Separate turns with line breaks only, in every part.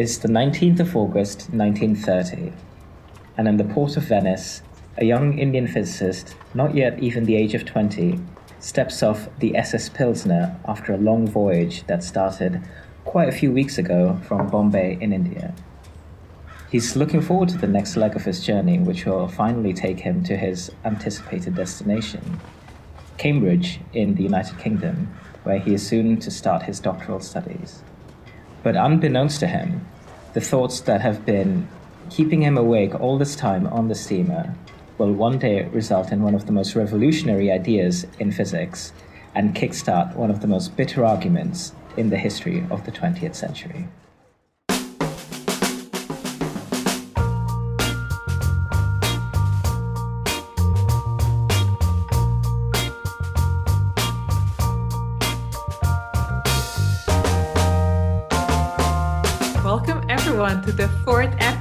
It's the 19th of August, 1930, and in the port of Venice, a young Indian physicist, not yet even the age of 20, steps off the SS Pilsna after a long voyage that started quite a few weeks ago from Bombay in India. He's looking forward to the next leg of his journey, which will finally take him to his anticipated destination, Cambridge in the United Kingdom, where he is soon to start his doctoral studies. But unbeknownst to him, the thoughts that have been keeping him awake all this time on the steamer will one day result in one of the most revolutionary ideas in physics and kickstart one of the most bitter arguments in the history of the 20th century.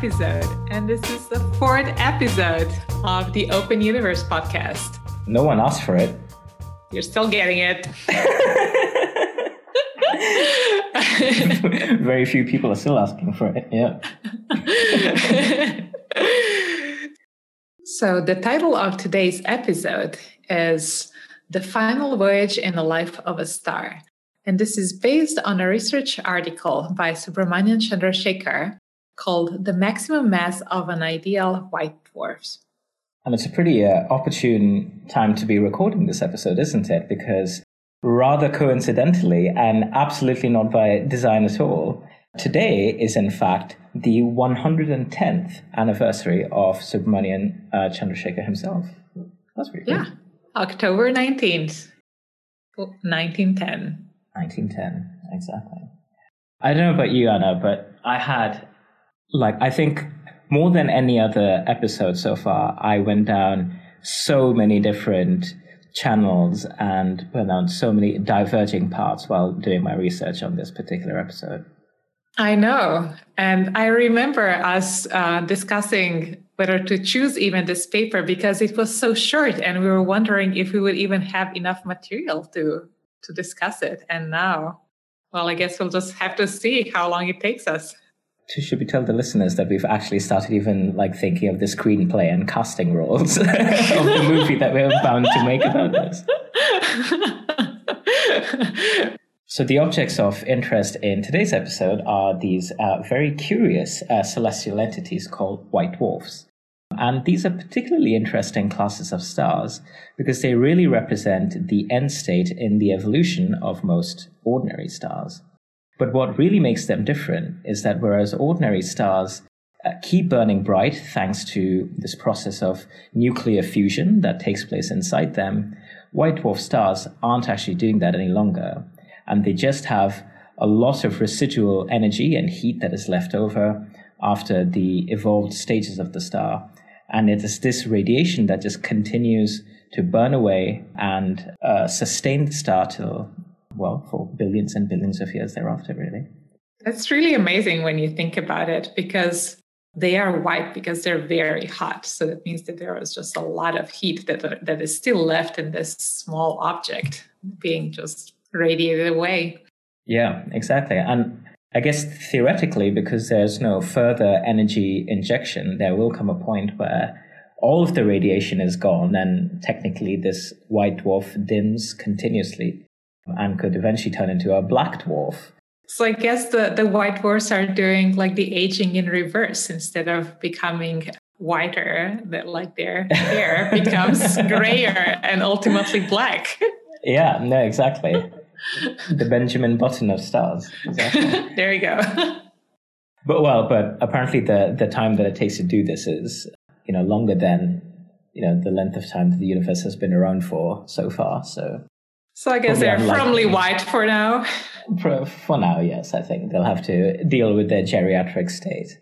Episode. And this is the fourth episode of the Open Universe podcast.
No one asked for it.
You're still getting it.
Very few people are still asking for it. Yeah.
so, the title of today's episode is The Final Voyage in the Life of a Star. And this is based on a research article by Subrahmanyan Chandrasekhar called The Maximum Mass of an Ideal White Dwarf.
And it's a pretty uh, opportune time to be recording this episode, isn't it? Because rather coincidentally, and absolutely not by design at all, today is in fact the 110th anniversary of Subrahmanyan uh, Chandrasekhar himself. That's pretty
Yeah, October 19th, 1910.
1910, exactly. I don't know about you, Anna, but I had like I think more than any other episode so far, I went down so many different channels and went down so many diverging paths while doing my research on this particular episode.
I know. And I remember us uh, discussing whether to choose even this paper because it was so short and we were wondering if we would even have enough material to to discuss it. And now, well, I guess we'll just have to see how long it takes us
should we tell the listeners that we've actually started even like thinking of the screenplay and casting roles of the movie that we're bound to make about this? so the objects of interest in today's episode are these uh, very curious uh, celestial entities called white dwarfs. And these are particularly interesting classes of stars because they really represent the end state in the evolution of most ordinary stars. But what really makes them different is that whereas ordinary stars uh, keep burning bright thanks to this process of nuclear fusion that takes place inside them, white dwarf stars aren't actually doing that any longer. And they just have a lot of residual energy and heat that is left over after the evolved stages of the star. And it is this radiation that just continues to burn away and uh, sustain the star till well, for billions and billions of years thereafter, really.
That's really amazing when you think about it because they are white because they're very hot. So that means that there is just a lot of heat that, that is still left in this small object being just radiated away.
Yeah, exactly. And I guess theoretically, because there's no further energy injection, there will come a point where all of the radiation is gone and technically this white dwarf dims continuously and could eventually turn into a black dwarf.
So I guess the, the white dwarfs are doing like the aging in reverse instead of becoming whiter, that like their hair becomes grayer and ultimately black.
Yeah, no, exactly. the Benjamin Button of stars. Exactly.
there you go.
but well, but apparently the the time that it takes to do this is, you know, longer than, you know, the length of time that the universe has been around for so far. So
so I guess they're firmly white for now.
For, for now, yes. I think they'll have to deal with their geriatric state.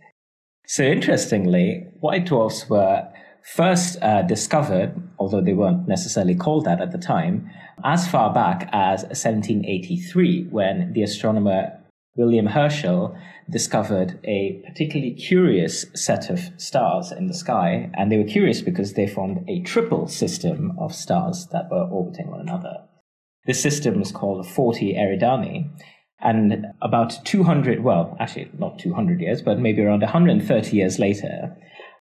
So interestingly, white dwarfs were first uh, discovered, although they weren't necessarily called that at the time, as far back as 1783, when the astronomer William Herschel discovered a particularly curious set of stars in the sky. And they were curious because they formed a triple system of stars that were orbiting one another. This system is called 40 Eridani. And about 200, well, actually not 200 years, but maybe around 130 years later,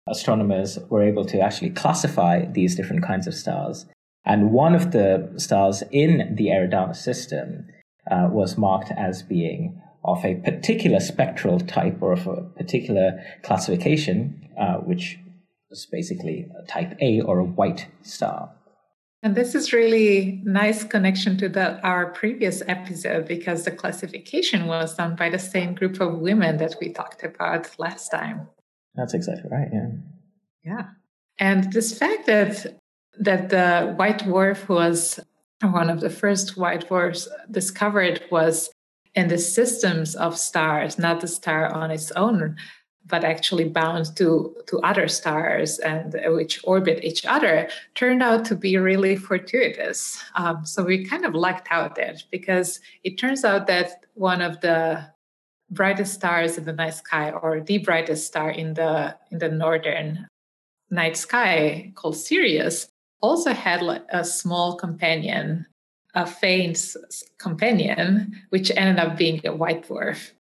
astronomers were able to actually classify these different kinds of stars. And one of the stars in the Eridanus system uh, was marked as being of a particular spectral type or of a particular classification, uh, which was basically a type A or a white star.
And this is really nice connection to the, our previous episode because the classification was done by the same group of women that we talked about last time.
That's exactly right. Yeah.
Yeah. And this fact that that the white dwarf was one of the first white dwarfs discovered was in the systems of stars, not the star on its own, but actually bound to, to other stars and which orbit each other, turned out to be really fortuitous. Um, so we kind of lucked out there because it turns out that one of the brightest stars in the night sky, or the brightest star in the in the northern night sky, called Sirius, also had a small companion a faint companion, which ended up being a white dwarf.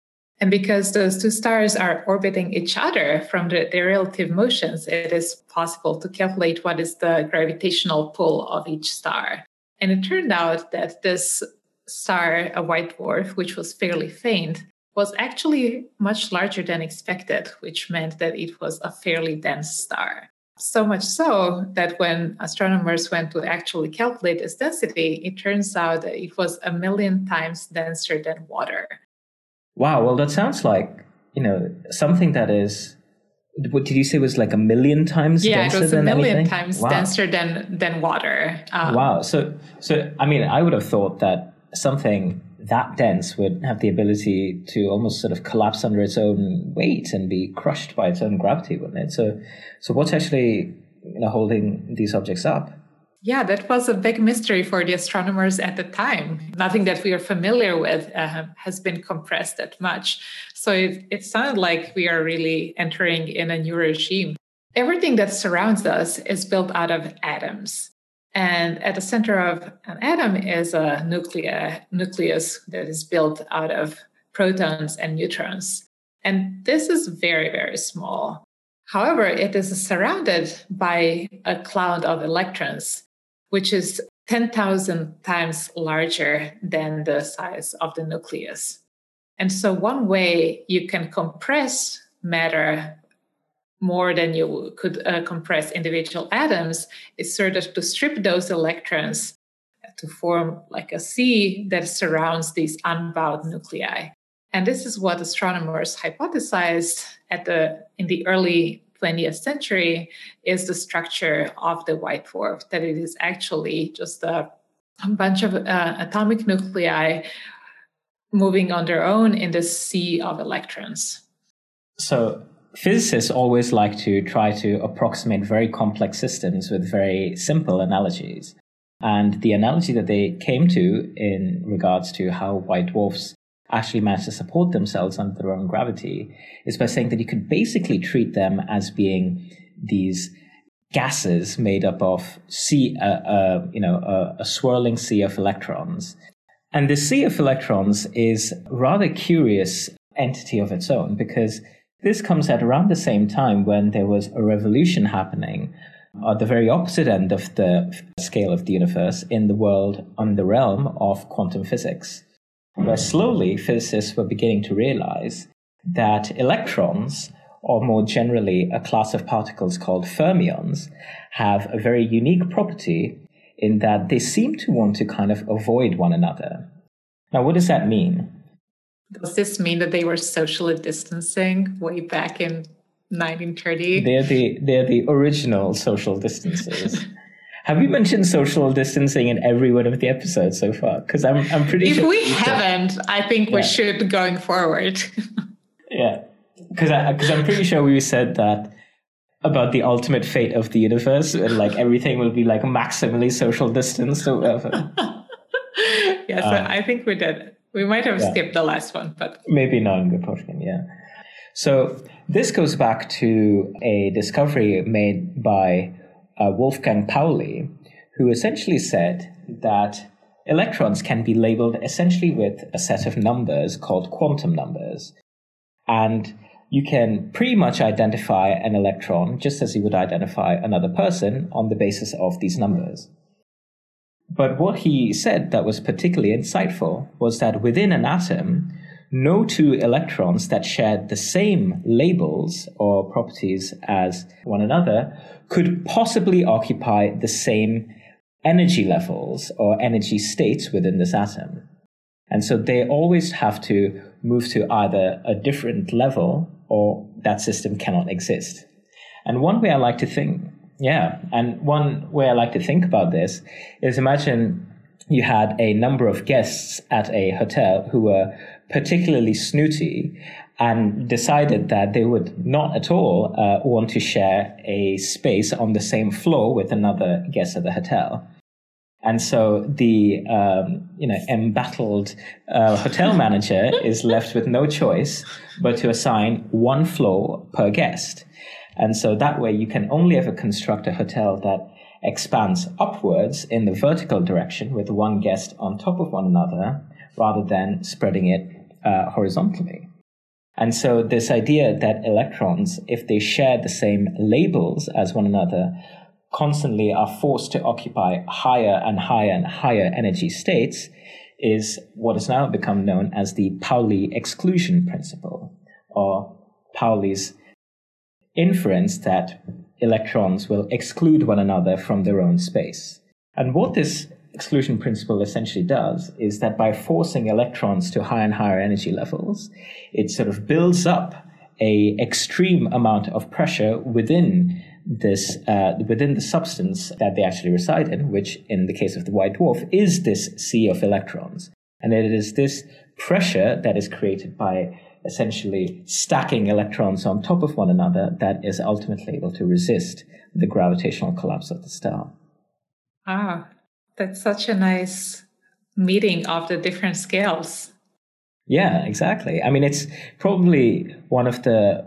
And because those two stars are orbiting each other from the, their relative motions, it is possible to calculate what is the gravitational pull of each star. And it turned out that this star, a white dwarf, which was fairly faint, was actually much larger than expected, which meant that it was a fairly dense star. So much so that when astronomers went to actually calculate its density, it turns out that it was a million times denser than water.
Wow, well, that sounds like, you know, something that is what did you say was like a million times denser?
yeah
denser
it was a million
anything?
times
wow.
denser than than water
um, wow so so i mean i would have thought that something that dense would have the ability to almost sort of collapse under its own weight and be crushed by its own gravity, wouldn't it? So, so what's actually you know, holding these objects up?
Yeah, that was a big mystery for the astronomers at the time. Nothing that we are familiar with uh, has been compressed that much. So it, it sounded like we are really entering in a new regime. Everything that surrounds us is built out of atoms. And at the center of an atom is a nucleus, nucleus that is built out of protons and neutrons. And this is very, very small. However, it is surrounded by a cloud of electrons, which is 10,000 times larger than the size of the nucleus. And so, one way you can compress matter more than you could uh, compress individual atoms is sort of to strip those electrons to form like a sea that surrounds these unbound nuclei. And this is what astronomers hypothesized at the in the early 20th century is the structure of the white dwarf, that it is actually just a, a bunch of uh, atomic nuclei moving on their own in this sea of electrons.
So physicists always like to try to approximate very complex systems with very simple analogies. And the analogy that they came to in regards to how white dwarfs actually manage to support themselves under their own gravity is by saying that you could basically treat them as being these gases made up of sea, uh, uh, you know, uh, a swirling sea of electrons. And the sea of electrons is rather curious entity of its own because this comes at around the same time when there was a revolution happening at the very opposite end of the scale of the universe in the world on the realm of quantum physics, where slowly physicists were beginning to realize that electrons, or more generally a class of particles called fermions, have a very unique property in that they seem to want to kind of avoid one another. Now, what does that mean?
Does this mean that they were socially distancing way back in 1930?
They're the they're the original social distances. Have we mentioned social distancing in every one of the episodes so far? Because I'm I'm pretty
if
sure.
If we haven't, I think yeah. we should going forward.
yeah, because I'm pretty sure we said that about the ultimate fate of the universe, and like everything will be like maximally social distanced or whatever.
yes, um, I think we did. We might have yeah. skipped the last one, but
maybe not in good portion, yeah. So this goes back to a discovery made by uh, Wolfgang Pauli, who essentially said that electrons can be labeled essentially with a set of numbers called quantum numbers. And you can pretty much identify an electron just as you would identify another person on the basis of these numbers. But what he said that was particularly insightful was that within an atom, no two electrons that shared the same labels or properties as one another could possibly occupy the same energy levels or energy states within this atom. And so they always have to move to either a different level or that system cannot exist. And one way I like to think, yeah, and one way I like to think about this is imagine you had a number of guests at a hotel who were particularly snooty and decided that they would not at all uh, want to share a space on the same floor with another guest at the hotel. And so the um, you know embattled uh, hotel manager is left with no choice but to assign one floor per guest. And so that way you can only ever construct a hotel that expands upwards in the vertical direction with one guest on top of one another rather than spreading it uh, horizontally. And so this idea that electrons, if they share the same labels as one another, constantly are forced to occupy higher and higher and higher energy states is what has now become known as the Pauli exclusion principle, or Pauli's inference that electrons will exclude one another from their own space. And what this exclusion principle essentially does is that by forcing electrons to higher and higher energy levels, it sort of builds up a extreme amount of pressure within this uh, within the substance that they actually reside in, which in the case of the white dwarf is this sea of electrons. And it is this pressure that is created by essentially stacking electrons on top of one another that is ultimately able to resist the gravitational collapse of the star.
Ah, that's such a nice meeting of the different scales.
Yeah, exactly. I mean, it's probably one of the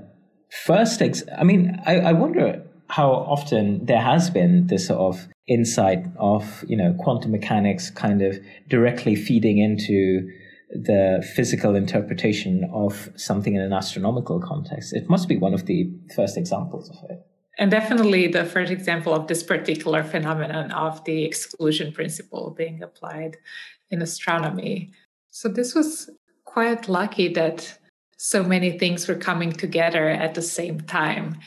first. Ex- I mean, I, I wonder how often there has been this sort of insight of you know quantum mechanics kind of directly feeding into the physical interpretation of something in an astronomical context. It must be one of the first examples of it.
And definitely the first example of this particular phenomenon of the exclusion principle being applied in astronomy. So this was quite lucky that so many things were coming together at the same time.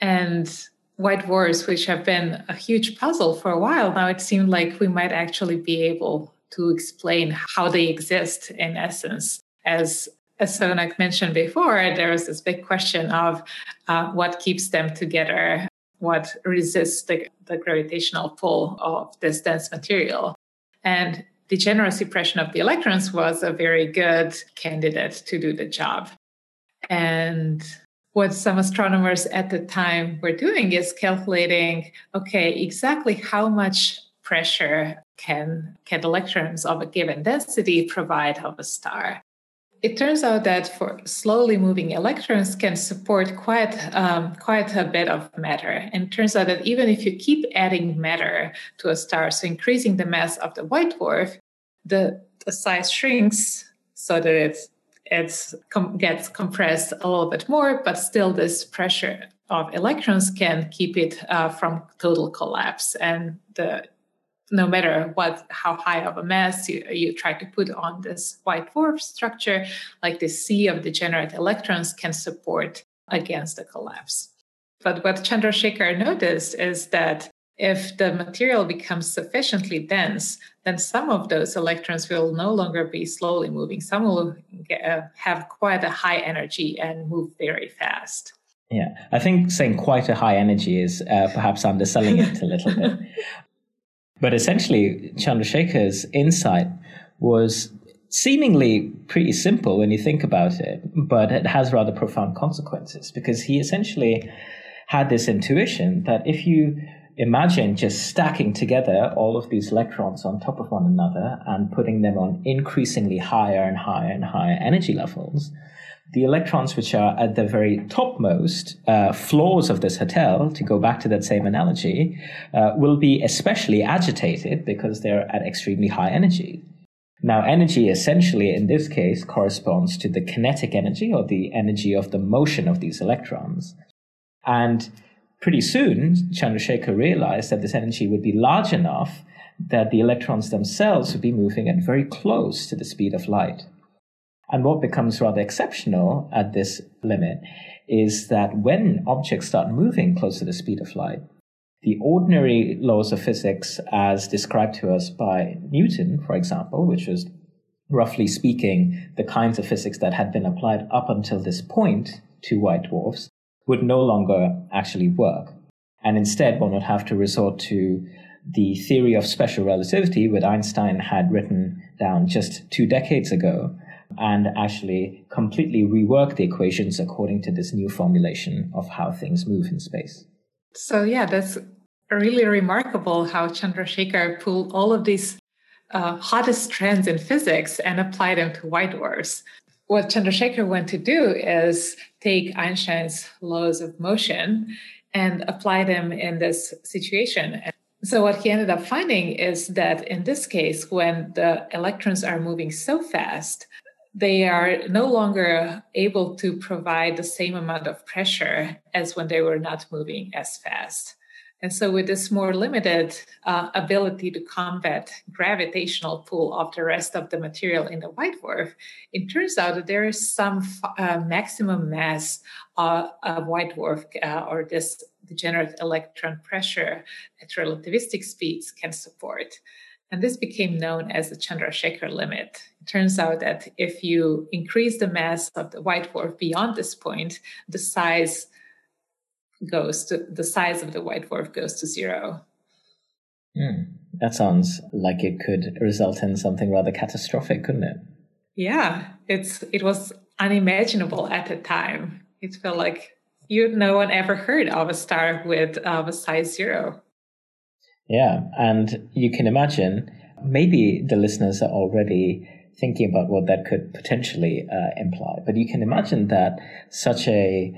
And white dwarfs, which have been a huge puzzle for a while now, it seemed like we might actually be able to explain how they exist in essence. As as Sonak mentioned before, there was this big question of uh, what keeps them together, what resists the, the gravitational pull of this dense material. And the general suppression of the electrons was a very good candidate to do the job. And what some astronomers at the time were doing is calculating okay, exactly how much pressure can, can electrons of a given density provide of a star. It turns out that for slowly moving electrons can support quite um, quite a bit of matter. And it turns out that even if you keep adding matter to a star, so increasing the mass of the white dwarf, the, the size shrinks so that it's it com- gets compressed a little bit more, but still this pressure of electrons can keep it uh, from total collapse. And the no matter what how high of a mass you, you try to put on this white dwarf structure, like the sea of degenerate electrons can support against the collapse. But what Chandrasekhar noticed is that if the material becomes sufficiently dense, then some of those electrons will no longer be slowly moving. Some will get, uh, have quite a high energy and move very fast.
Yeah, I think saying quite a high energy is uh, perhaps underselling it a little bit. But essentially, Chandrasekhar's insight was seemingly pretty simple when you think about it, but it has rather profound consequences because he essentially had this intuition that if you imagine just stacking together all of these electrons on top of one another and putting them on increasingly higher and higher and higher energy levels, the electrons which are at the very topmost uh, floors of this hotel, to go back to that same analogy, uh, will be especially agitated because they're at extremely high energy. Now, energy essentially in this case corresponds to the kinetic energy or the energy of the motion of these electrons. And pretty soon, Chandrasekhar realized that this energy would be large enough that the electrons themselves would be moving at very close to the speed of light. And what becomes rather exceptional at this limit is that when objects start moving close to the speed of light, the ordinary laws of physics, as described to us by Newton, for example, which was roughly speaking the kinds of physics that had been applied up until this point to white dwarfs, would no longer actually work. And instead, one would have to resort to the theory of special relativity, which Einstein had written down just two decades ago, and actually completely rework the equations according to this new formulation of how things move in space.
So, yeah, that's really remarkable how Chandrasekhar pulled all of these uh, hottest trends in physics and applied them to white dwarfs. What Chandrasekhar went to do is take Einstein's laws of motion and apply them in this situation. So, what he ended up finding is that in this case, when the electrons are moving so fast, they are no longer able to provide the same amount of pressure as when they were not moving as fast. And so, with this more limited uh, ability to combat gravitational pull of the rest of the material in the white dwarf, it turns out that there is some uh, maximum mass uh, of white dwarf uh, or this degenerate electron pressure at relativistic speeds can support. And this became known as the Chandrasekhar limit. It turns out that if you increase the mass of the white dwarf beyond this point, the size goes to the size of the white dwarf goes to zero.
Mm, that sounds like it could result in something rather catastrophic, couldn't it?
Yeah, it's it was unimaginable at the time. It felt like you no one ever heard of a star with uh, a size zero.
Yeah, and you can imagine maybe the listeners are already thinking about what that could potentially uh, imply, but you can imagine that such a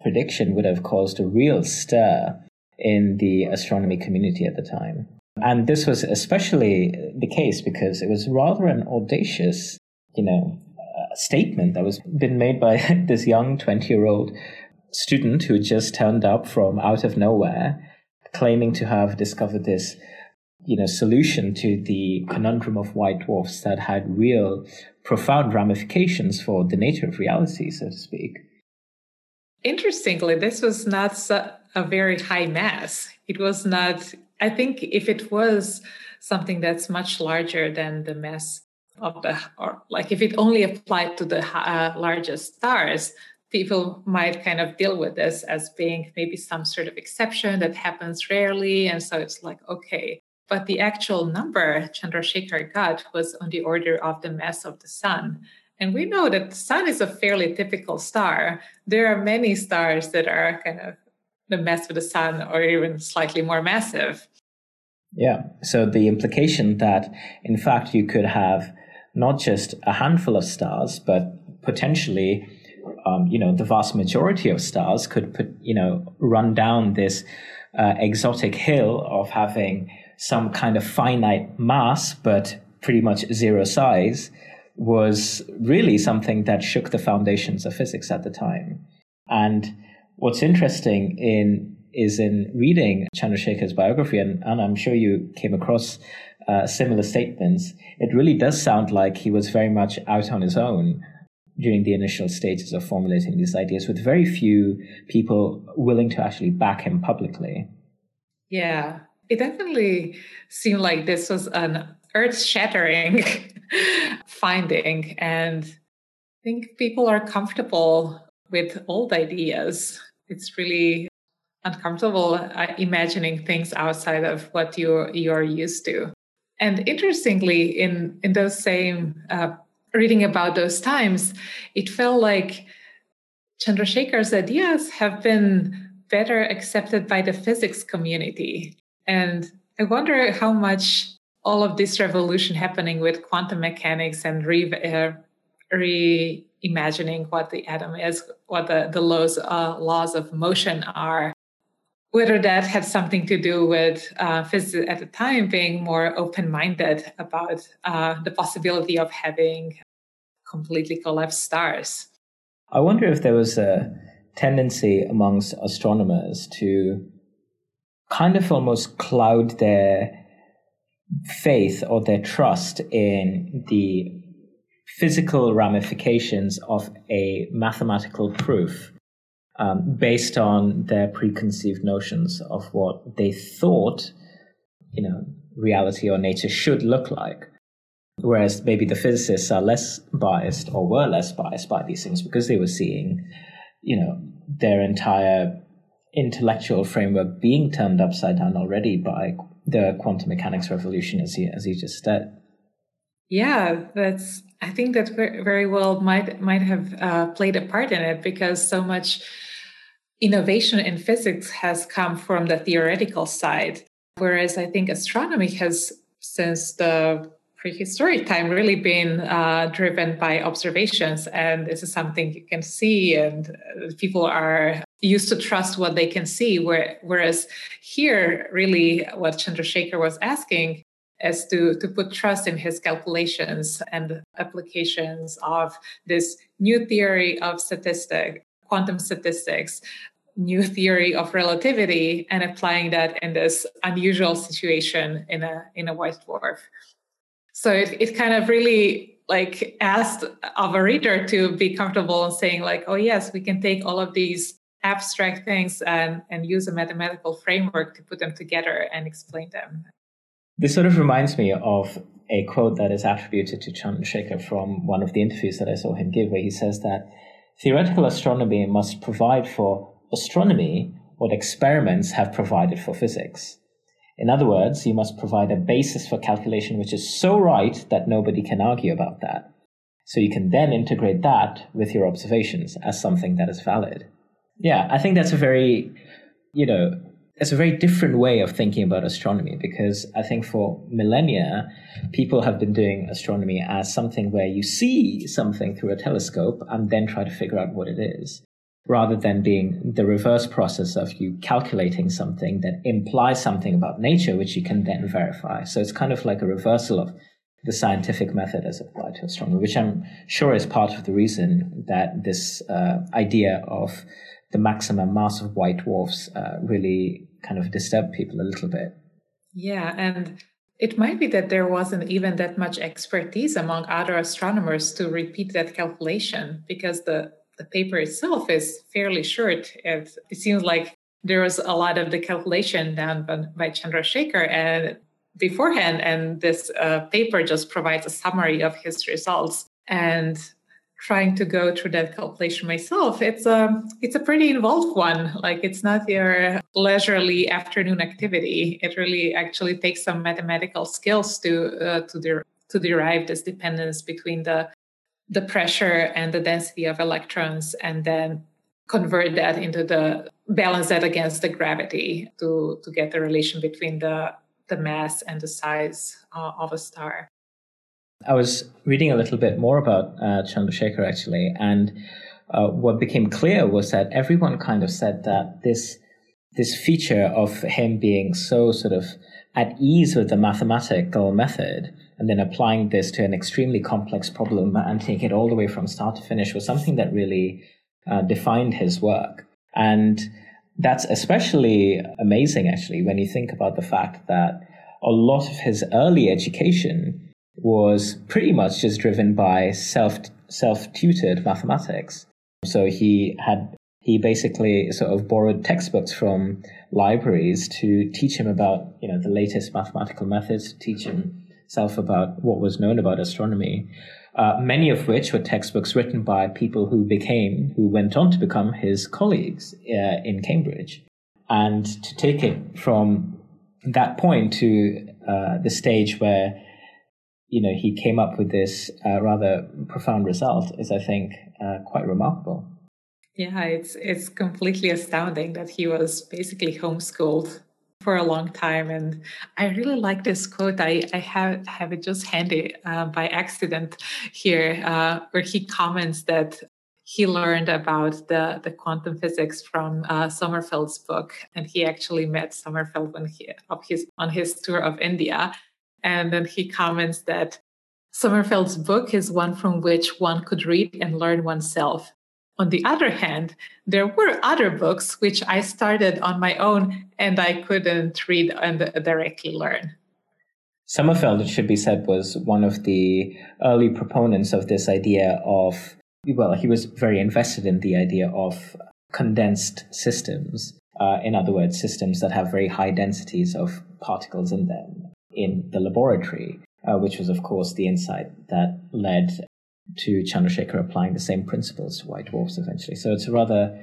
prediction would have caused a real stir in the astronomy community at the time. And this was especially the case because it was rather an audacious, you know, uh, statement that was been made by this young 20 year old student who just turned up from out of nowhere claiming to have discovered this you know solution to the conundrum of white dwarfs that had real profound ramifications for the nature of reality so to speak.
Interestingly this was not a very high mass. It was not i think if it was something that's much larger than the mass of the or like if it only applied to the uh, largest stars people might kind of deal with this as being maybe some sort of exception that happens rarely. And so it's like, okay. But the actual number Chandrasekhar got was on the order of the mass of the sun. And we know that the sun is a fairly typical star. There are many stars that are kind of the mass of the sun or even slightly more massive.
Yeah. So the implication that, in fact, you could have not just a handful of stars, but potentially um, you know, the vast majority of stars could put, you know, run down this uh, exotic hill of having some kind of finite mass, but pretty much zero size, was really something that shook the foundations of physics at the time. And what's interesting in is in reading Chandrasekhar's biography, and, and I'm sure you came across uh, similar statements, it really does sound like he was very much out on his own during the initial stages of formulating these ideas with very few people willing to actually back him publicly.
Yeah, it definitely seemed like this was an earth shattering finding. And I think people are comfortable with old ideas. It's really uncomfortable uh, imagining things outside of what you're, you're used to. And interestingly, in, in those same uh, reading about those times, it felt like Chandrasekhar's ideas have been better accepted by the physics community. And I wonder how much all of this revolution happening with quantum mechanics and re- uh, reimagining what the atom is, what the, the laws, uh, laws of motion are. Whether that had something to do with uh, at the time being more open minded about uh, the possibility of having completely collapsed stars.
I wonder if there was a tendency amongst astronomers to kind of almost cloud their faith or their trust in the physical ramifications of a mathematical proof um, based on their preconceived notions of what they thought, you know, reality or nature should look like. Whereas maybe the physicists are less biased or were less biased by these things because they were seeing, you know, their entire intellectual framework being turned upside down already by the quantum mechanics revolution, as you as you just said.
Yeah, that's. I think that very well might might have uh, played a part in it because so much innovation in physics has come from the theoretical side, whereas I think astronomy has since the prehistoric time really been uh, driven by observations and this is something you can see and uh, people are used to trust what they can see where, whereas here really what chandrasekhar was asking is to, to put trust in his calculations and applications of this new theory of statistics quantum statistics new theory of relativity and applying that in this unusual situation in a in a white dwarf so it, it kind of really like asked of a reader to be comfortable in saying like, oh yes, we can take all of these abstract things and, and use a mathematical framework to put them together and explain them.
This sort of reminds me of a quote that is attributed to Chandrasekhar from one of the interviews that I saw him give, where he says that theoretical astronomy must provide for astronomy what experiments have provided for physics. In other words, you must provide a basis for calculation which is so right that nobody can argue about that. So you can then integrate that with your observations as something that is valid. Yeah, I think that's a very, you know, it's a very different way of thinking about astronomy because I think for millennia, people have been doing astronomy as something where you see something through a telescope and then try to figure out what it is rather than being the reverse process of you calculating something that implies something about nature, which you can then verify. So it's kind of like a reversal of the scientific method as applied to astronomy, which I'm sure is part of the reason that this uh, idea of the maximum mass of white dwarfs uh, really kind of disturbed people a little bit.
Yeah, and it might be that there wasn't even that much expertise among other astronomers to repeat that calculation because the the paper itself is fairly short. It, it seems like there was a lot of the calculation done by, by Chandrasekhar and beforehand, and this uh, paper just provides a summary of his results. And trying to go through that calculation myself, it's a it's a pretty involved one. Like it's not your leisurely afternoon activity. It really actually takes some mathematical skills to uh, to to derive this dependence between the the pressure and the density of electrons and then convert that into the balance that against the gravity to to get the relation between the the mass and the size uh, of a star.
I was reading a little bit more about uh, chandrasekhar actually and uh, what became clear was that everyone kind of said that this this feature of him being so sort of at ease with the mathematical method and then applying this to an extremely complex problem and taking it all the way from start to finish was something that really uh, defined his work. And that's especially amazing, actually, when you think about the fact that a lot of his early education was pretty much just driven by self self tutored mathematics. So he had he basically sort of borrowed textbooks from libraries to teach him about you know the latest mathematical methods, to teach himself about what was known about astronomy. Uh, many of which were textbooks written by people who became, who went on to become his colleagues uh, in Cambridge. And to take it from that point to uh, the stage where, you know, he came up with this uh, rather profound result is, I think, uh, quite remarkable.
Yeah, it's it's completely astounding that he was basically homeschooled for a long time. And I really like this quote. I, I have, have it just handy uh, by accident here, uh, where he comments that he learned about the, the quantum physics from uh, Sommerfeld's book. And he actually met Sommerfeld when he, his, on his tour of India. And then he comments that Sommerfeld's book is one from which one could read and learn oneself. On the other hand, there were other books which I started on my own and I couldn't read and directly learn.
Sommerfeld, it should be said, was one of the early proponents of this idea of well, he was very invested in the idea of condensed systems. Uh, in other words, systems that have very high densities of particles in them in the laboratory, uh, which was, of course, the insight that led to Chandrasekhar applying the same principles to white dwarfs eventually. So it's a rather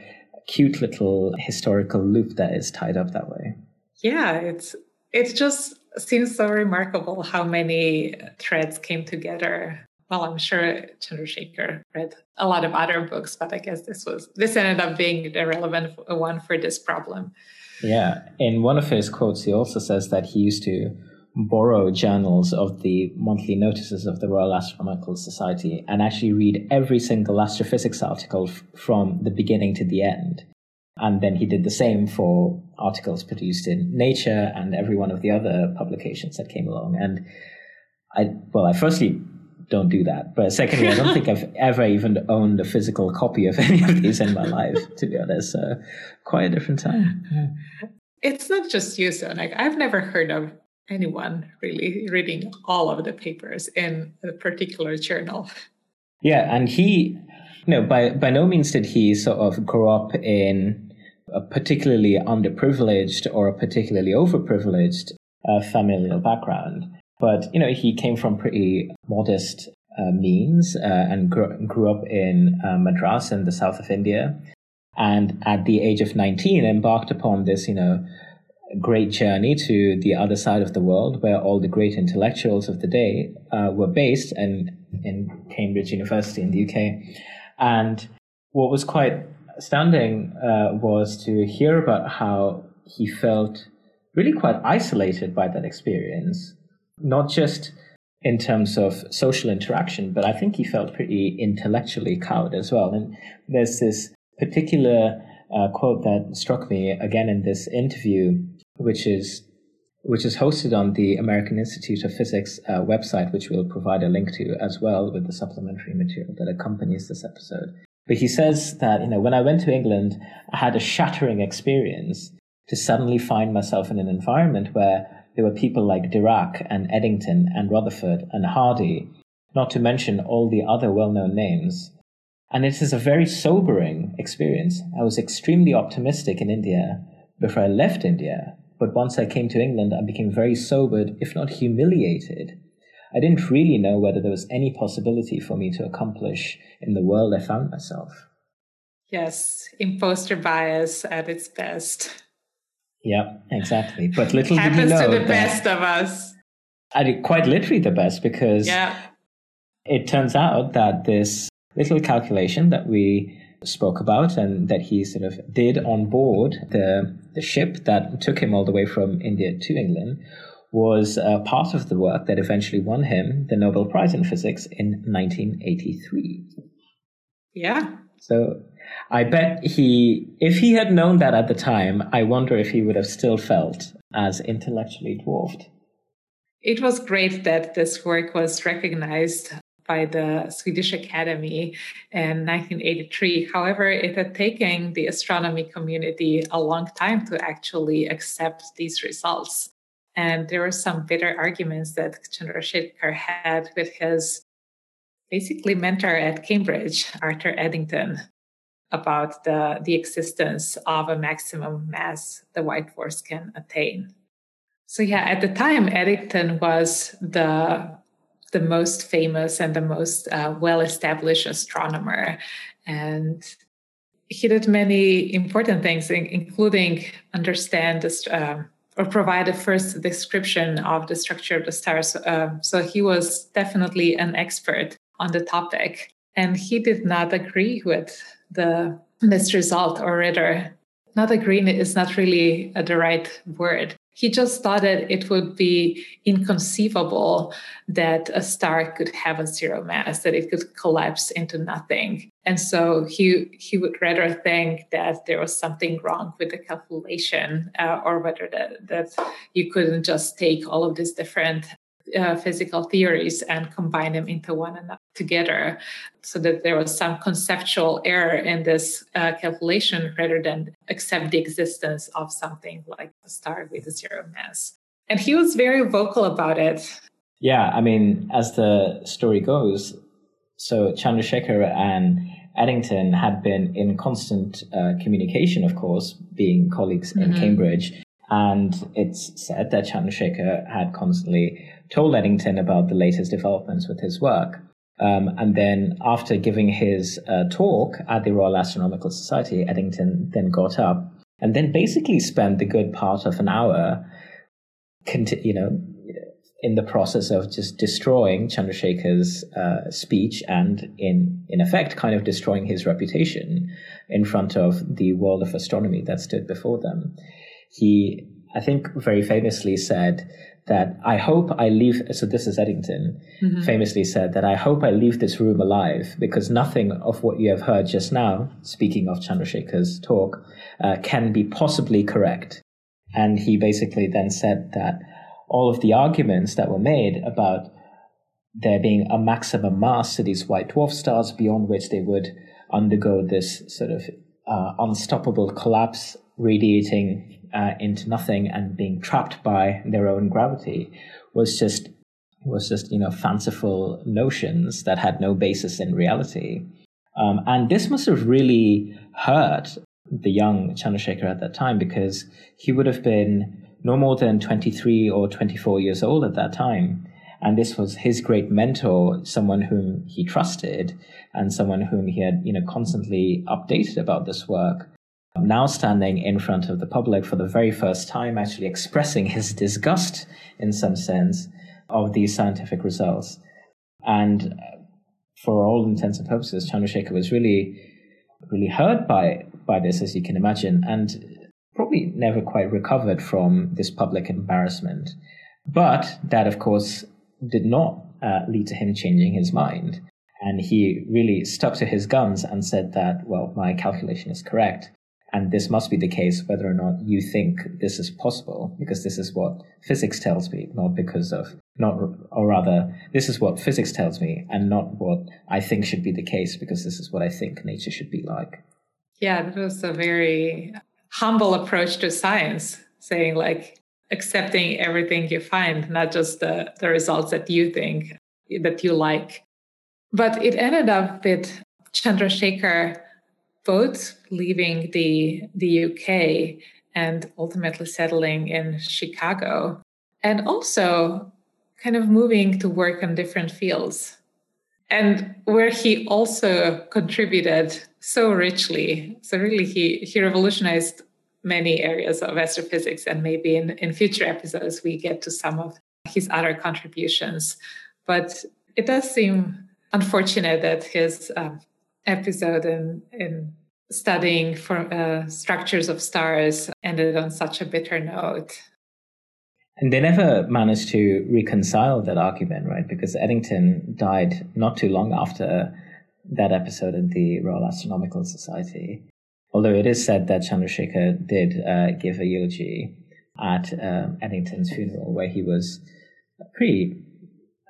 cute little historical loop that is tied up that way.
Yeah, it's it just seems so remarkable how many threads came together well, I'm sure Chandrasekhar read a lot of other books, but I guess this was this ended up being the relevant one for this problem.
Yeah, in one of his quotes, he also says that he used to borrow journals of the monthly notices of the Royal Astronomical Society and actually read every single astrophysics article f- from the beginning to the end. And then he did the same for articles produced in Nature and every one of the other publications that came along. And I, well, I firstly don't do that. But secondly, I don't think I've ever even owned a physical copy of any of these in my life, to be honest. So quite a different time.
It's not just you, so like I've never heard of anyone really reading all of the papers in a particular journal.
Yeah, and he, you know, by by no means did he sort of grow up in a particularly underprivileged or a particularly overprivileged uh, familial background. But you know, he came from pretty modest uh, means uh, and grew, grew, up in uh, Madras in the south of India. And at the age of 19, embarked upon this, you know, great journey to the other side of the world where all the great intellectuals of the day uh, were based and in Cambridge University in the UK. And what was quite astounding uh, was to hear about how he felt really quite isolated by that experience not just in terms of social interaction, but I think he felt pretty intellectually cowed as well. And there's this particular uh, quote that struck me again in this interview, which is which is hosted on the American Institute of Physics uh, website, which we'll provide a link to as well with the supplementary material that accompanies this episode. But he says that, you know, when I went to England, I had a shattering experience to suddenly find myself in an environment where there were people like Dirac and Eddington and Rutherford and Hardy, not to mention all the other well known names. And it is a very sobering experience. I was extremely optimistic in India before I left India, but once I came to England, I became very sobered, if not humiliated. I didn't really know whether there was any possibility for me to accomplish in the world I found myself.
Yes, imposter bias at its best.
Yeah, exactly. But little
happens
did you know
to the best of us.
I did quite literally the best because
yeah.
it turns out that this little calculation that we spoke about and that he sort of did on board the the ship that took him all the way from India to England was uh, part of the work that eventually won him the Nobel Prize in Physics in 1983.
Yeah.
So I bet he, if he had known that at the time, I wonder if he would have still felt as intellectually dwarfed.
It was great that this work was recognized by the Swedish Academy in 1983. However, it had taken the astronomy community a long time to actually accept these results. And there were some bitter arguments that Chandrasekhar had with his basically mentor at Cambridge, Arthur Eddington, about the, the existence of a maximum mass the white dwarfs can attain. So yeah, at the time, Eddington was the the most famous and the most uh, well-established astronomer, and he did many important things, including understand this, uh, or provide a first description of the structure of the stars. Uh, so he was definitely an expert on the topic, and he did not agree with the this result, or rather, not agreeing is not really the right word. He just thought that it would be inconceivable that a star could have a zero mass, that it could collapse into nothing. And so he he would rather think that there was something wrong with the calculation, uh, or whether that, that you couldn't just take all of these different uh, physical theories and combine them into one another together so that there was some conceptual error in this uh, calculation rather than accept the existence of something like a star with a zero mass and he was very vocal about it
yeah i mean as the story goes so chandrasekhar and eddington had been in constant uh, communication of course being colleagues mm-hmm. in cambridge and it's said that chandrasekhar had constantly told Eddington about the latest developments with his work. Um, and then after giving his uh, talk at the Royal Astronomical Society, Eddington then got up and then basically spent the good part of an hour, conti- you know, in the process of just destroying Chandrasekhar's uh, speech and, in in effect, kind of destroying his reputation in front of the world of astronomy that stood before them. He, I think, very famously said that I hope I leave. So this is Eddington mm-hmm. famously said that I hope I leave this room alive because nothing of what you have heard just now, speaking of Chandrasekhar's talk, uh, can be possibly correct. And he basically then said that all of the arguments that were made about there being a maximum mass to these white dwarf stars beyond which they would undergo this sort of uh, unstoppable collapse, radiating uh, into nothing and being trapped by their own gravity was just was just you know fanciful notions that had no basis in reality. Um, and this must have really hurt the young Chandrasekhar at that time because he would have been no more than 23 or 24 years old at that time. And this was his great mentor, someone whom he trusted and someone whom he had, you know, constantly updated about this work now standing in front of the public for the very first time, actually expressing his disgust, in some sense, of these scientific results. And for all intents and purposes, Chandrasekhar was really, really hurt by, by this, as you can imagine, and probably never quite recovered from this public embarrassment. But that, of course, did not uh, lead to him changing his mind. And he really stuck to his guns and said that, well, my calculation is correct. And this must be the case whether or not you think this is possible, because this is what physics tells me, not because of, not, or rather, this is what physics tells me and not what I think should be the case, because this is what I think nature should be like.
Yeah, that was a very humble approach to science, saying like accepting everything you find, not just the, the results that you think that you like. But it ended up with Chandrasekhar both leaving the the UK and ultimately settling in Chicago, and also kind of moving to work on different fields. And where he also contributed so richly. So really he he revolutionized many areas of astrophysics and maybe in, in future episodes we get to some of his other contributions. But it does seem unfortunate that his um, episode in, in studying for uh, structures of stars ended on such a bitter note.
And they never managed to reconcile that argument, right? Because Eddington died not too long after that episode in the Royal Astronomical Society. Although it is said that Chandrasekhar did uh, give a eulogy at um, Eddington's funeral, where he was pretty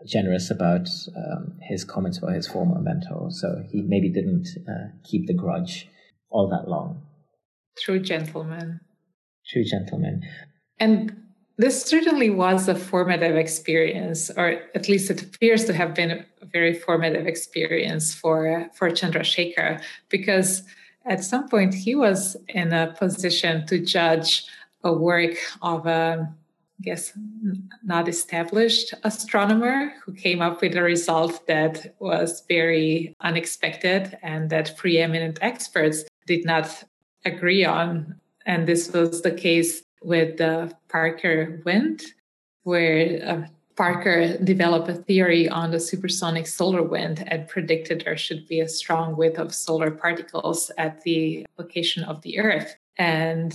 generous about um, his comments about his former mentor. So he maybe didn't uh, keep the grudge all that long.
True gentleman.
True gentleman.
And this certainly was a formative experience, or at least it appears to have been a very formative experience for, for Chandrasekhar, because at some point he was in a position to judge a work of a guess, not established astronomer who came up with a result that was very unexpected and that preeminent experts did not agree on. And this was the case with the Parker wind, where uh, Parker developed a theory on the supersonic solar wind and predicted there should be a strong width of solar particles at the location of the Earth. And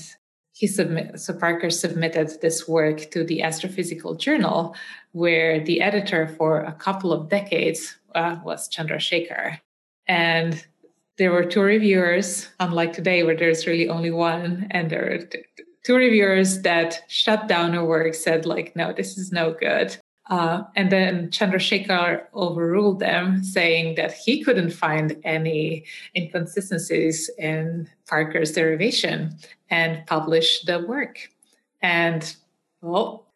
he submit, so Parker submitted this work to the Astrophysical Journal, where the editor for a couple of decades uh, was Chandrasekhar. And there were two reviewers, unlike today, where there's really only one, and there are two reviewers that shut down her work, said, like, no, this is no good. Uh, and then Chandrasekhar overruled them, saying that he couldn't find any inconsistencies in Parker's derivation and published the work. And well,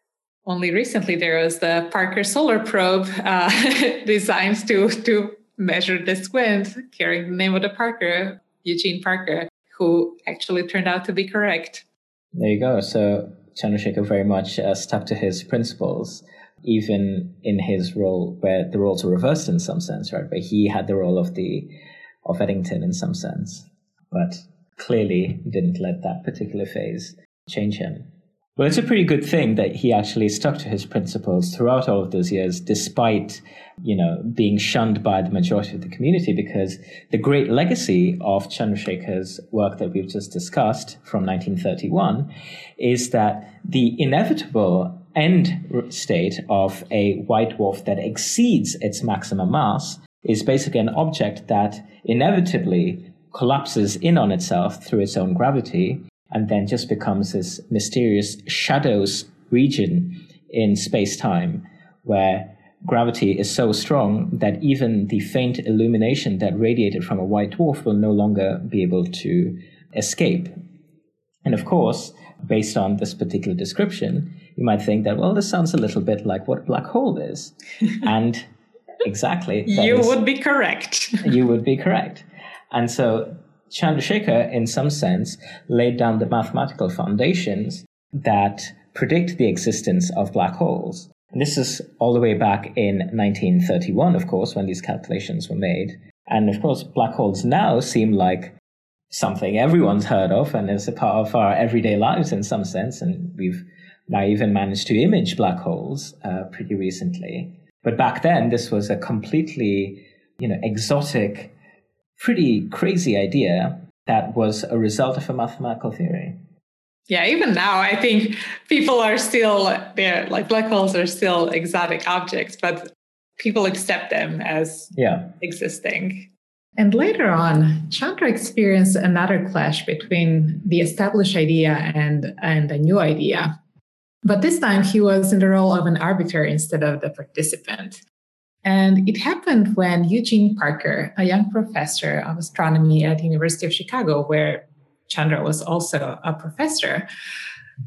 only recently there was the Parker Solar Probe uh, designed to, to measure the squint, carrying the name of the Parker, Eugene Parker, who actually turned out to be correct.
There you go. So Chandrasekhar very much uh, stuck to his principles even in his role where the roles were reversed in some sense, right? Where he had the role of the of Eddington in some sense, but clearly didn't let that particular phase change him. Well, it's a pretty good thing that he actually stuck to his principles throughout all of those years, despite, you know, being shunned by the majority of the community, because the great legacy of Chandrasekhar's work that we've just discussed from 1931 is that the inevitable end state of a white dwarf that exceeds its maximum mass is basically an object that inevitably collapses in on itself through its own gravity and then just becomes this mysterious shadows region in space time where gravity is so strong that even the faint illumination that radiated from a white dwarf will no longer be able to escape. And of course, based on this particular description, you might think that, well, this sounds a little bit like what a black hole is. and exactly.
You is, would be correct.
you would be correct. And so Chandrasekhar, in some sense, laid down the mathematical foundations that predict the existence of black holes. And this is all the way back in 1931, of course, when these calculations were made. And of course, black holes now seem like something everyone's heard of and is a part of our everyday lives in some sense. And we've now even managed to image black holes uh, pretty recently. But back then, this was a completely, you know, exotic, pretty crazy idea that was a result of a mathematical theory.
Yeah, even now, I think people are still there, like black holes are still exotic objects, but people accept them as
yeah.
existing. And later on, Chandra experienced another clash between the established idea and, and a new idea. But this time he was in the role of an arbiter instead of the participant. And it happened when Eugene Parker, a young professor of astronomy at the University of Chicago, where Chandra was also a professor,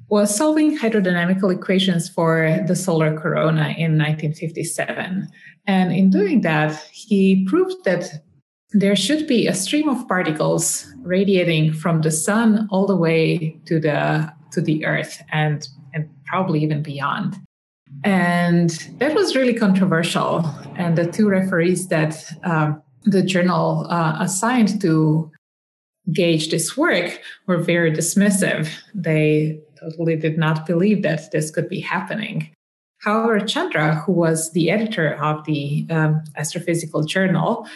was solving hydrodynamical equations for the solar corona in 1957. And in doing that, he proved that there should be a stream of particles radiating from the sun all the way to the to the earth and probably even beyond. And that was really controversial. And the two referees that um, the journal uh, assigned to gauge this work were very dismissive. They totally did not believe that this could be happening. However chandra who was the editor of the um, astrophysical journal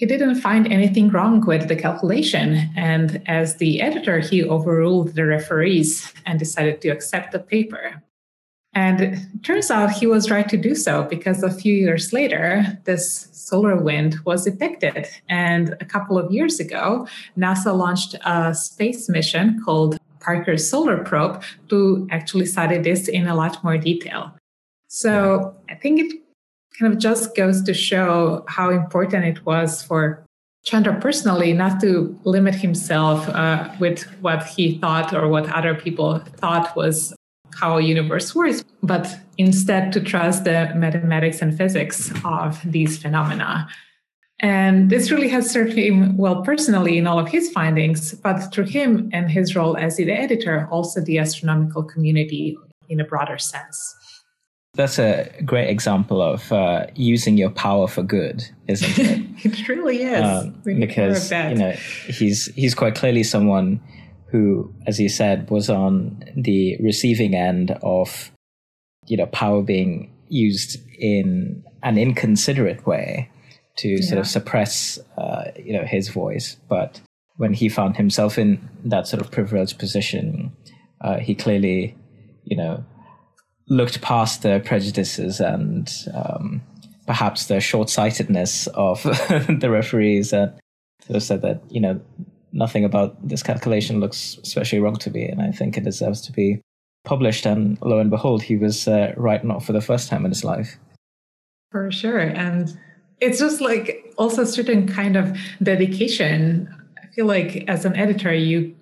he didn't find anything wrong with the calculation. And as the editor, he overruled the referees and decided to accept the paper. And it turns out he was right to do so because a few years later, this solar wind was detected. And a couple of years ago, NASA launched a space mission called Parker Solar Probe to actually study this in a lot more detail. So I think it kind of just goes to show how important it was for Chandra personally not to limit himself uh, with what he thought or what other people thought was how a universe works, but instead to trust the mathematics and physics of these phenomena. And this really has served him well personally in all of his findings, but through him and his role as the editor, also the astronomical community in a broader sense.
That's a great example of uh, using your power for good, isn't it?
it really is. Um,
because you know he's he's quite clearly someone who, as you said, was on the receiving end of you know power being used in an inconsiderate way to yeah. sort of suppress uh, you know his voice. But when he found himself in that sort of privileged position, uh, he clearly, you know, looked past the prejudices and um, perhaps the short-sightedness of the referees and sort of said that you know nothing about this calculation looks especially wrong to me, and I think it deserves to be published. And lo and behold, he was uh, right not for the first time in his life.
For sure, and it's just like also a certain kind of dedication. I feel like as an editor, you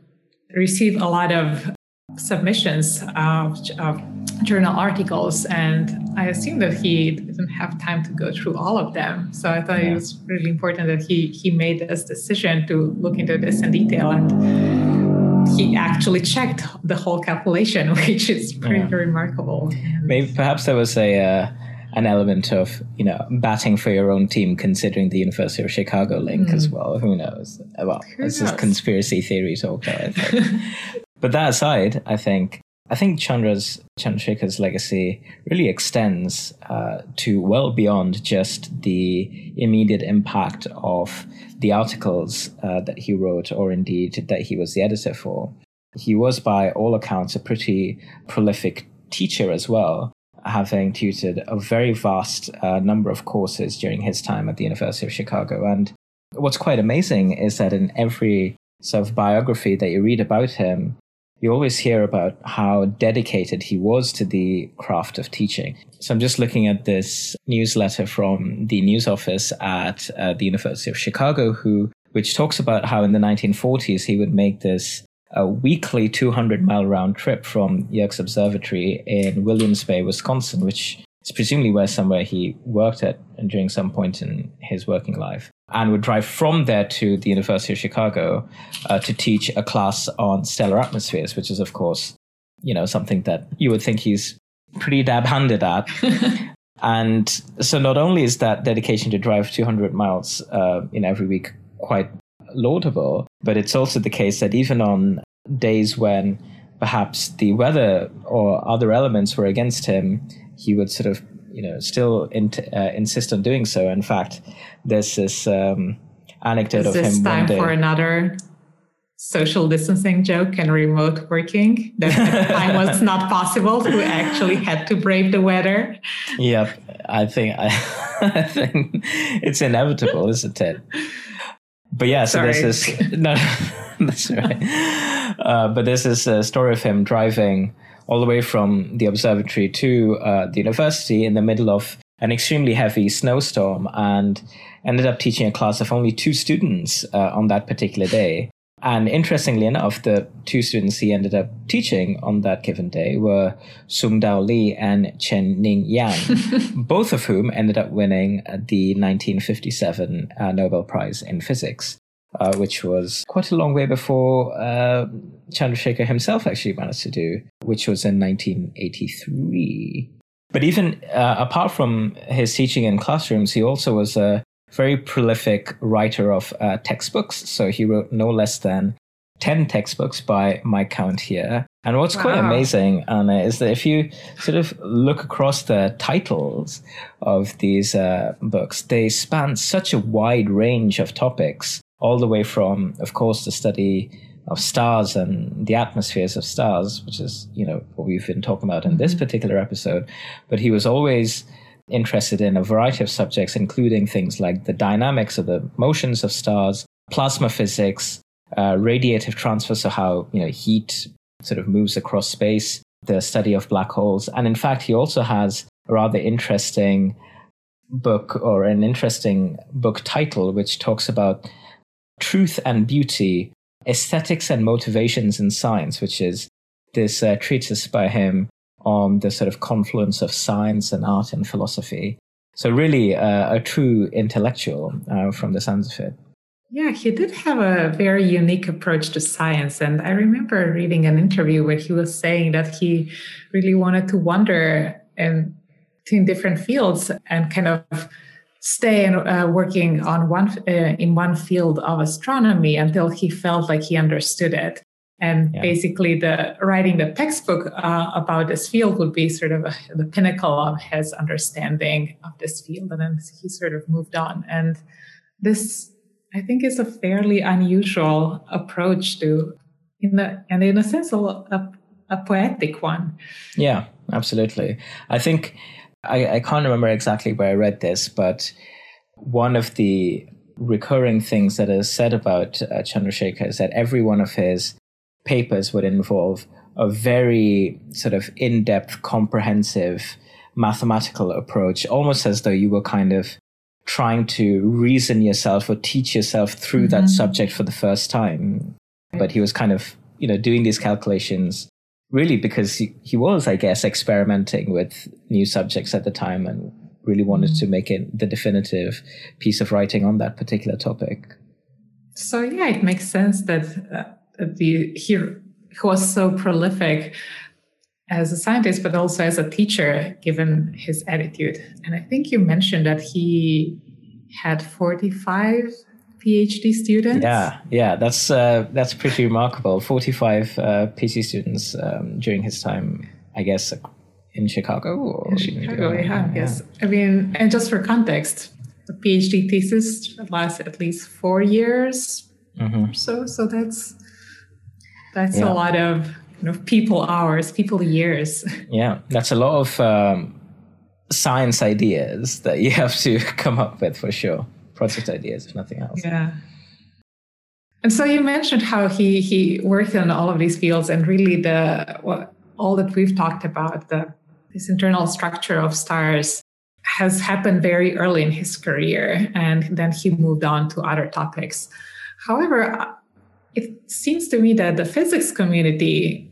receive a lot of submissions of, of journal articles and i assume that he didn't have time to go through all of them so i thought yeah. it was really important that he he made this decision to look into this in detail and he actually checked the whole calculation which is pretty yeah. remarkable
maybe perhaps there was a uh, an element of you know batting for your own team considering the university of chicago link mm. as well who knows well Who this knows? is conspiracy theory talk but that aside i think I think Chandra's Chandrasekhar's legacy really extends uh, to well beyond just the immediate impact of the articles uh, that he wrote, or indeed that he was the editor for. He was, by all accounts, a pretty prolific teacher as well, having tutored a very vast uh, number of courses during his time at the University of Chicago. And what's quite amazing is that in every sort of biography that you read about him, you always hear about how dedicated he was to the craft of teaching. So I'm just looking at this newsletter from the news office at uh, the University of Chicago, who which talks about how in the 1940s he would make this a weekly 200 mile round trip from Yerkes Observatory in Williams Bay, Wisconsin, which is presumably where somewhere he worked at during some point in his working life and would drive from there to the University of Chicago uh, to teach a class on stellar atmospheres, which is, of course, you know, something that you would think he's pretty dab handed at. and so, not only is that dedication to drive 200 miles uh, in every week quite laudable, but it's also the case that even on days when perhaps the weather or other elements were against him, he would sort of you know still in, uh, insist on doing so. In fact, there's this um, anecdote
Is
of
this
him.
time for another social distancing joke and remote working that time was not possible who actually had to brave the weather
yep i think I, I think it's inevitable isn't it but yeah so Sorry. this is no that's right uh, but this is a story of him driving all the way from the observatory to uh, the university in the middle of an extremely heavy snowstorm and ended up teaching a class of only two students uh, on that particular day. And interestingly enough, the two students he ended up teaching on that given day were Tsung-Dao Lee and Chen Ning Yang, both of whom ended up winning the 1957 uh, Nobel Prize in Physics uh, which was quite a long way before uh, Chandrasekhar himself actually managed to do, which was in 1983. But even uh, apart from his teaching in classrooms, he also was a very prolific writer of uh, textbooks. So he wrote no less than 10 textbooks by my count here. And what's wow. quite amazing, Anna, is that if you sort of look across the titles of these uh, books, they span such a wide range of topics all the way from, of course, the study of stars and the atmospheres of stars, which is, you know, what we've been talking about in this mm-hmm. particular episode. But he was always interested in a variety of subjects, including things like the dynamics of the motions of stars, plasma physics, uh, radiative transfer, so how, you know, heat sort of moves across space, the study of black holes. And in fact, he also has a rather interesting book or an interesting book title, which talks about Truth and Beauty, Aesthetics and Motivations in Science, which is this uh, treatise by him on the sort of confluence of science and art and philosophy. So, really, uh, a true intellectual uh, from the sounds of it.
Yeah, he did have a very unique approach to science. And I remember reading an interview where he was saying that he really wanted to wander in, in different fields and kind of stay uh, working on one uh, in one field of astronomy until he felt like he understood it and yeah. basically the writing the textbook uh, about this field would be sort of a, the pinnacle of his understanding of this field and then he sort of moved on and this I think is a fairly unusual approach to, in the, and in a sense, a, a, a poetic one.
Yeah, absolutely. I think I, I can't remember exactly where I read this, but one of the recurring things that is said about uh, Chandrasekhar is that every one of his papers would involve a very sort of in depth, comprehensive mathematical approach, almost as though you were kind of trying to reason yourself or teach yourself through mm-hmm. that subject for the first time. But he was kind of, you know, doing these calculations really because he, he was, I guess, experimenting with new subjects at the time and really wanted to make it the definitive piece of writing on that particular topic.
So yeah, it makes sense that uh, the he, he was so prolific as a scientist, but also as a teacher, given his attitude. And I think you mentioned that he had 45 PhD students.
Yeah, yeah, that's uh, that's pretty remarkable. 45 uh, PhD students um, during his time, I guess, in Chicago.
in Chicago, yeah, yeah, yes. I mean, and just for context, a PhD thesis lasts at least four years mm-hmm. or so. So that's that's yeah. a lot of you know, people hours, people years.
Yeah, that's a lot of um, science ideas that you have to come up with for sure. Project ideas, if nothing else.
Yeah. And so you mentioned how he he worked in all of these fields, and really the all that we've talked about the this internal structure of stars has happened very early in his career, and then he moved on to other topics. However, it seems to me that the physics community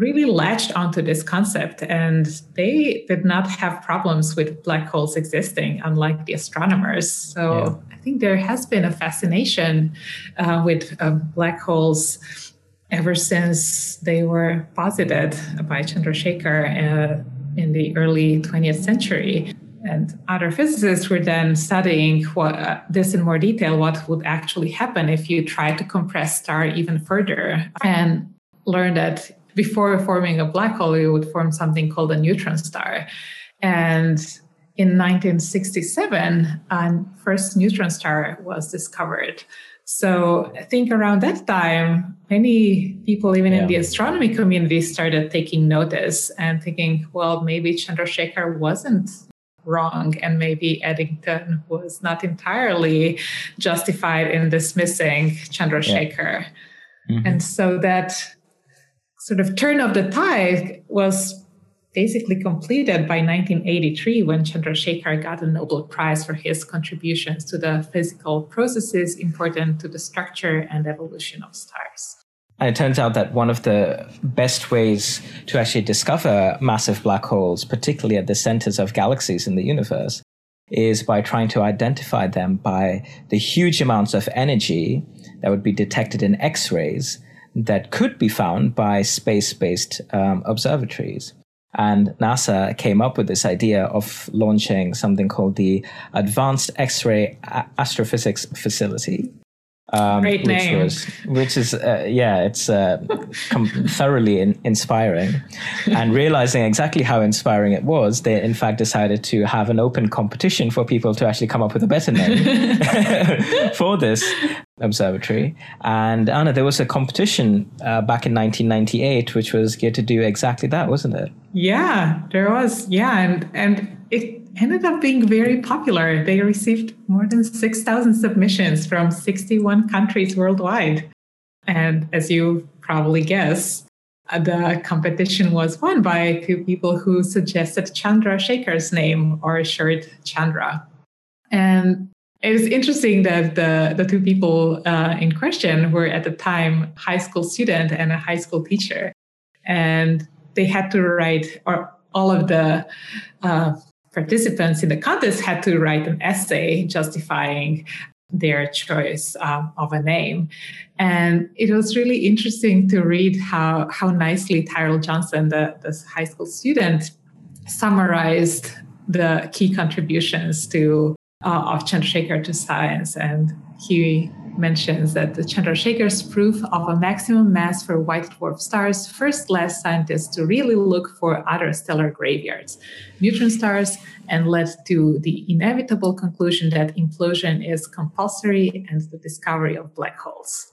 really latched onto this concept and they did not have problems with black holes existing unlike the astronomers so yeah. i think there has been a fascination uh, with uh, black holes ever since they were posited by chandrasekhar uh, in the early 20th century and other physicists were then studying what, uh, this in more detail what would actually happen if you try to compress star even further and learned that before forming a black hole, you would form something called a neutron star. And in 1967, a first neutron star was discovered. So I think around that time, many people, even yeah. in the astronomy community, started taking notice and thinking, well, maybe Chandrasekhar wasn't wrong, and maybe Eddington was not entirely justified in dismissing Chandrasekhar. Yeah. Mm-hmm. And so that sort of turn of the tide was basically completed by 1983 when Chandrasekhar got a Nobel Prize for his contributions to the physical processes important to the structure and evolution of stars.
And it turns out that one of the best ways to actually discover massive black holes, particularly at the centers of galaxies in the universe, is by trying to identify them by the huge amounts of energy that would be detected in X rays that could be found by space based um, observatories. And NASA came up with this idea of launching something called the Advanced X ray Astrophysics Facility,
um, Great name.
Which, was, which is, uh, yeah, it's uh, com- thoroughly in- inspiring. And realizing exactly how inspiring it was, they in fact decided to have an open competition for people to actually come up with a better name for this observatory. And Anna, there was a competition uh, back in 1998, which was geared to do exactly that, wasn't it?
Yeah, there was. Yeah, and and it ended up being very popular. They received more than 6,000 submissions from 61 countries worldwide. And as you probably guess, the competition was won by two people who suggested Chandrasekhar's name or short Chandra. And it is interesting that the, the two people uh, in question were at the time high school student and a high school teacher. And they had to write, or all of the uh, participants in the contest had to write an essay justifying their choice um, of a name. And it was really interesting to read how, how nicely Tyrel Johnson, the, the high school student, summarized the key contributions to uh, of Chandrasekhar to science. And he mentions that the Chandrasekhar's proof of a maximum mass for white dwarf stars first led scientists to really look for other stellar graveyards, neutron stars, and led to the inevitable conclusion that implosion is compulsory and the discovery of black holes.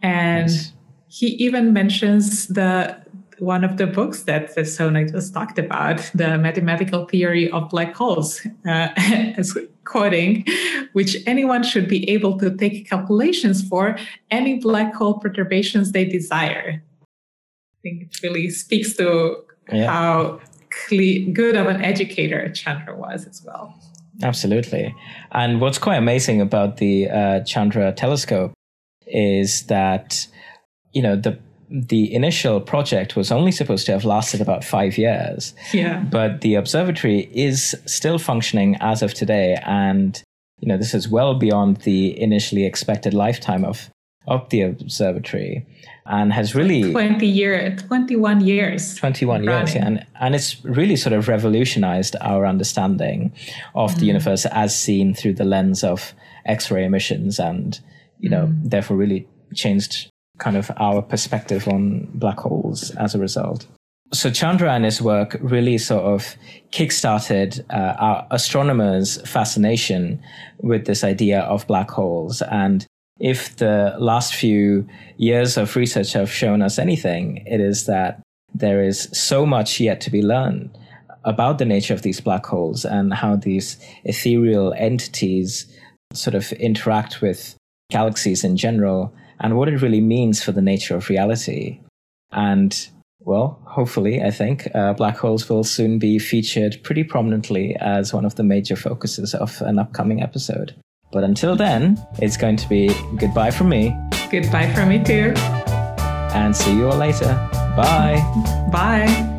And nice. he even mentions the one of the books that Sona just talked about, the mathematical theory of black holes, uh, as quoting, which anyone should be able to take calculations for any black hole perturbations they desire. I think it really speaks to yeah. how good of an educator Chandra was as well.
Absolutely. And what's quite amazing about the uh, Chandra telescope is that, you know, the the initial project was only supposed to have lasted about five years.
Yeah.
But the observatory is still functioning as of today. And, you know, this is well beyond the initially expected lifetime of, of the observatory and has really
20 year 21 years
21 years yeah. and and it's really sort of revolutionized our understanding of mm. the universe as seen through the lens of x-ray emissions and you know mm. therefore really changed kind of our perspective on black holes as a result. So Chandra and his work really sort of kickstarted uh, our astronomers' fascination with this idea of black holes. And if the last few years of research have shown us anything, it is that there is so much yet to be learned about the nature of these black holes and how these ethereal entities sort of interact with galaxies in general and what it really means for the nature of reality. And well, hopefully, I think uh, black holes will soon be featured pretty prominently as one of the major focuses of an upcoming episode. But until then, it's going to be goodbye from me.
Goodbye from me too.
And see you all later. Bye.
Bye.